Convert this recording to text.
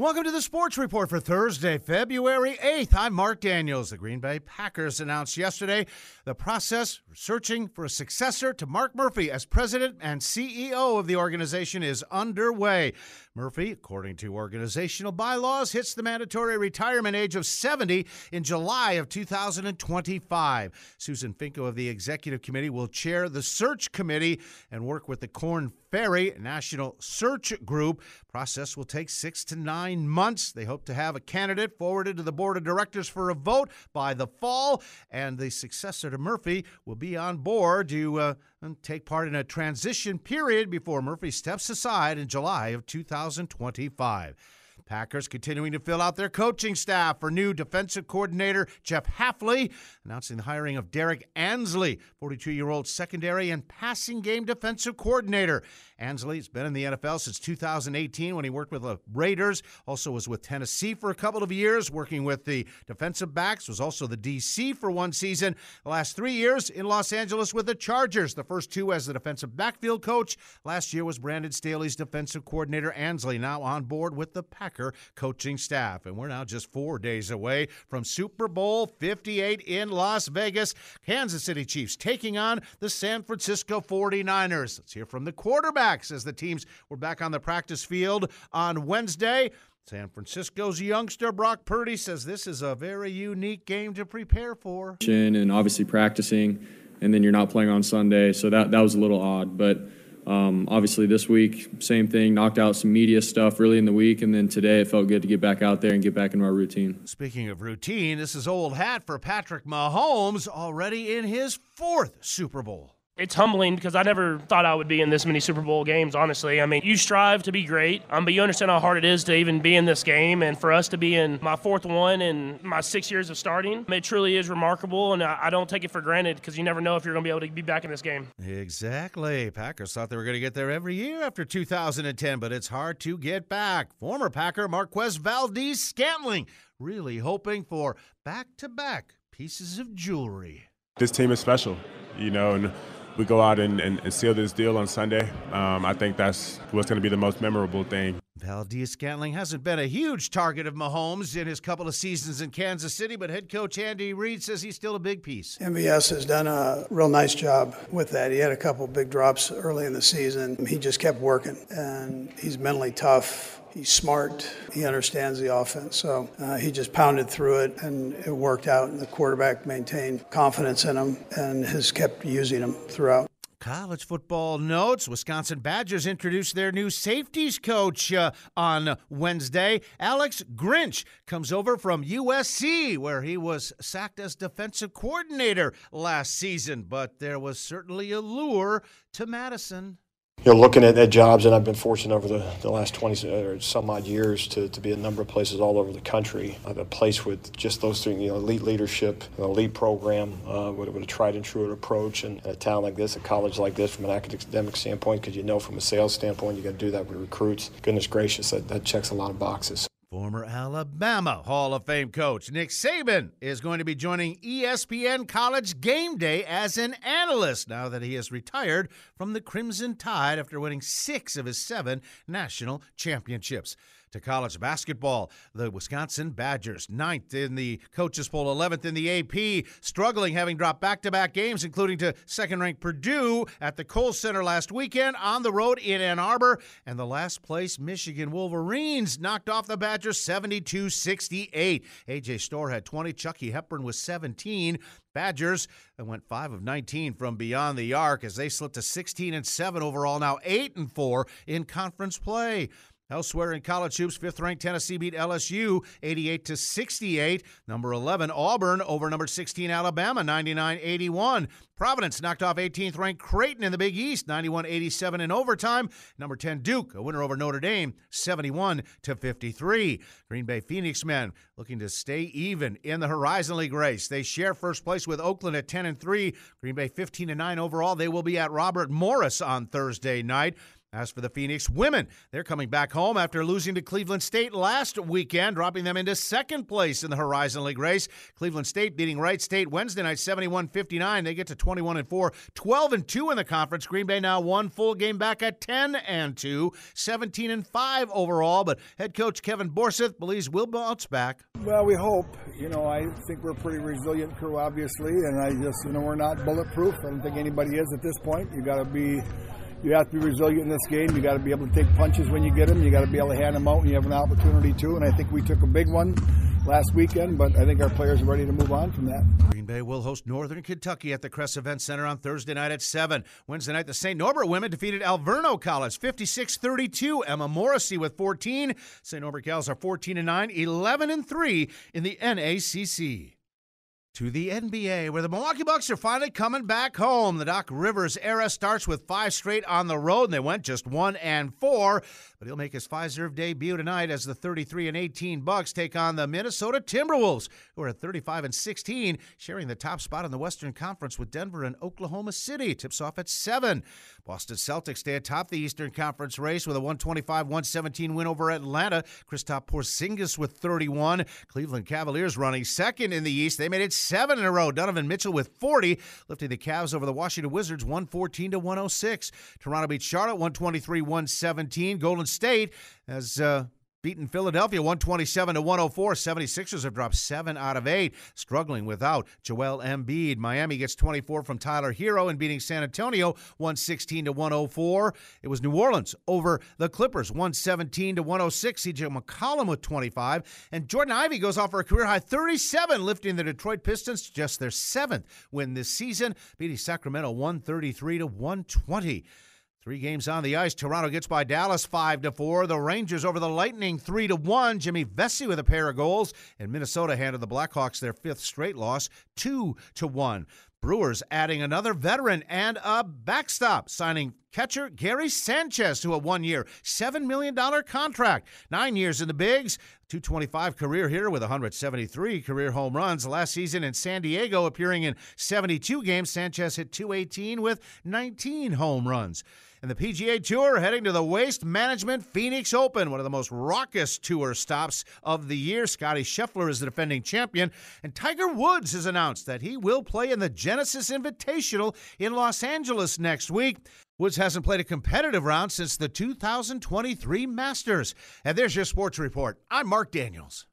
Welcome to the Sports Report for Thursday, February 8th. I'm Mark Daniels. The Green Bay Packers announced yesterday the process for searching for a successor to Mark Murphy as president and CEO of the organization is underway. Murphy, according to organizational bylaws, hits the mandatory retirement age of 70 in July of 2025. Susan Finco of the executive committee will chair the search committee and work with the Korn Ferry National Search Group. Process will take six to nine months. They hope to have a candidate forwarded to the board of directors for a vote by the fall, and the successor to Murphy will be on board to uh, take part in a transition period before Murphy steps aside in July of 2025. Packers continuing to fill out their coaching staff for new defensive coordinator Jeff Hafley, announcing the hiring of Derek Ansley, 42 year old secondary and passing game defensive coordinator. Ansley's been in the NFL since 2018 when he worked with the Raiders, also was with Tennessee for a couple of years, working with the defensive backs, was also the DC for one season. The last three years in Los Angeles with the Chargers, the first two as the defensive backfield coach. Last year was Brandon Staley's defensive coordinator. Ansley now on board with the Packer coaching staff. And we're now just four days away from Super Bowl 58 in Las Vegas. Kansas City Chiefs taking on the San Francisco 49ers. Let's hear from the quarterbacks as the teams were back on the practice field on Wednesday. San Francisco's youngster Brock Purdy says this is a very unique game to prepare for. And obviously practicing, and then you're not playing on Sunday, so that that was a little odd. But um, obviously this week, same thing. Knocked out some media stuff early in the week, and then today it felt good to get back out there and get back into our routine. Speaking of routine, this is old hat for Patrick Mahomes, already in his fourth Super Bowl it's humbling because I never thought I would be in this many Super Bowl games, honestly. I mean, you strive to be great, um, but you understand how hard it is to even be in this game. And for us to be in my fourth one in my six years of starting, it truly is remarkable. And I, I don't take it for granted because you never know if you're going to be able to be back in this game. Exactly. Packers thought they were going to get there every year after 2010, but it's hard to get back. Former Packer Marquez Valdes-Scantling really hoping for back to back pieces of jewelry. This team is special, you know, and we go out and, and, and seal this deal on Sunday. Um, I think that's what's going to be the most memorable thing. Valdes-Scantling hasn't been a huge target of Mahomes in his couple of seasons in Kansas City, but head coach Andy Reid says he's still a big piece. MVS has done a real nice job with that. He had a couple big drops early in the season. He just kept working, and he's mentally tough He's smart. He understands the offense. So uh, he just pounded through it, and it worked out. And the quarterback maintained confidence in him and has kept using him throughout. College football notes. Wisconsin Badgers introduced their new safeties coach uh, on Wednesday. Alex Grinch comes over from USC, where he was sacked as defensive coordinator last season. But there was certainly a lure to Madison you know, looking at, at jobs, and I've been fortunate over the, the last 20 or some odd years to, to be a number of places all over the country. Uh, a place with just those three, you know, elite leadership, an elite program uh, with, with, a tried and true approach, and, a town like this, a college like this, from an academic standpoint, because you know from a sales standpoint, you got to do that with recruits. Goodness gracious, that, that checks a lot of boxes. Former Alabama Hall of Fame coach Nick Saban is going to be joining ESPN College Game Day as an analyst now that he has retired from the Crimson Tide after winning six of his seven national championships to college basketball. The Wisconsin Badgers, ninth in the coaches poll, 11th in the AP, struggling, having dropped back to back games, including to second ranked Purdue at the Kohl Center last weekend, on the road in Ann Arbor. And the last place Michigan Wolverines knocked off the Badgers 72 68. AJ Storr had 20, Chucky Hepburn was 17. Badgers went 5 of 19 from beyond the arc as they slipped to 16 and 7 overall, now 8 and 4 in conference play. Elsewhere in college hoops, fifth-ranked Tennessee beat LSU 88 to 68. Number 11 Auburn over number 16 Alabama 99-81. Providence knocked off 18th ranked Creighton in the Big East 91-87 in overtime. Number 10 Duke, a winner over Notre Dame 71 to 53. Green Bay Phoenix men looking to stay even in the Horizon League race. They share first place with Oakland at 10 and 3. Green Bay 15 and 9 overall. They will be at Robert Morris on Thursday night. As for the Phoenix women, they're coming back home after losing to Cleveland State last weekend, dropping them into second place in the Horizon League race. Cleveland State beating Wright State Wednesday night 71-59. They get to 21 and 4, 12 and 2 in the conference. Green Bay now one full game back at 10 and 2, 17 and 5 overall, but head coach Kevin Borseth believes we'll bounce back. Well, we hope. You know, I think we're a pretty resilient crew obviously, and I just, you know, we're not bulletproof. I don't think anybody is at this point. You got to be you have to be resilient in this game. You got to be able to take punches when you get them. You got to be able to hand them out when you have an opportunity to. And I think we took a big one last weekend, but I think our players are ready to move on from that. Green Bay will host Northern Kentucky at the Kress Event Center on Thursday night at 7. Wednesday night, the St. Norbert women defeated Alverno College 56 32. Emma Morrissey with 14. St. Norbert Gals are 14 and 9, 11 and 3 in the NACC to the NBA, where the Milwaukee Bucks are finally coming back home. The Doc Rivers era starts with five straight on the road, and they went just one and four. But he'll make his Fiserv debut tonight as the 33 and 18 Bucks take on the Minnesota Timberwolves, who are at 35 and 16, sharing the top spot in the Western Conference with Denver and Oklahoma City. Tips off at seven. Boston Celtics stay atop the Eastern Conference race with a 125-117 win over Atlanta. Kristaps Porzingis with 31. Cleveland Cavaliers running second in the East. They made it seven in a row. Donovan Mitchell with 40, lifting the Cavs over the Washington Wizards 114 to 106. Toronto beat Charlotte 123 117. Golden State has uh, beaten Philadelphia 127 to 104. 76ers have dropped 7 out of 8, struggling without Joel Embiid. Miami gets 24 from Tyler Herro and beating San Antonio 116 to 104. It was New Orleans over the Clippers 117 to 106. CJ McCollum with 25 and Jaden Ivey goes off for a career high 37 lifting the Detroit Pistons to just their 7th win this season, beating Sacramento 133 to 120. Three games on the ice. Toronto gets by Dallas five to four. The Rangers over the Lightning three to one. Jimmy Vesey with a pair of goals, and Minnesota handed the Blackhawks their fifth straight loss, two to one. Brewers adding another veteran and a backstop, signing catcher Gary Sanchez to a one year, $7 million contract. Nine years in the bigs, 225 career here with 173 career home runs. Last season in San Diego, appearing in 72 games, Sanchez hit 218 with 19 home runs and the PGA Tour heading to the Waste Management Phoenix Open, one of the most raucous tour stops of the year. Scottie Scheffler is the defending champion, and Tiger Woods has announced that he will play in the Genesis Invitational in Los Angeles next week. Woods hasn't played a competitive round since the 2023 Masters. And there's your sports report. I'm Mark Daniels.